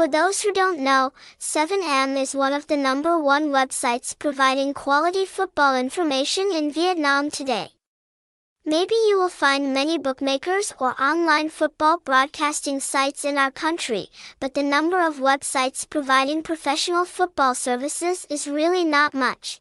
For those who don't know, 7M is one of the number one websites providing quality football information in Vietnam today. Maybe you will find many bookmakers or online football broadcasting sites in our country, but the number of websites providing professional football services is really not much.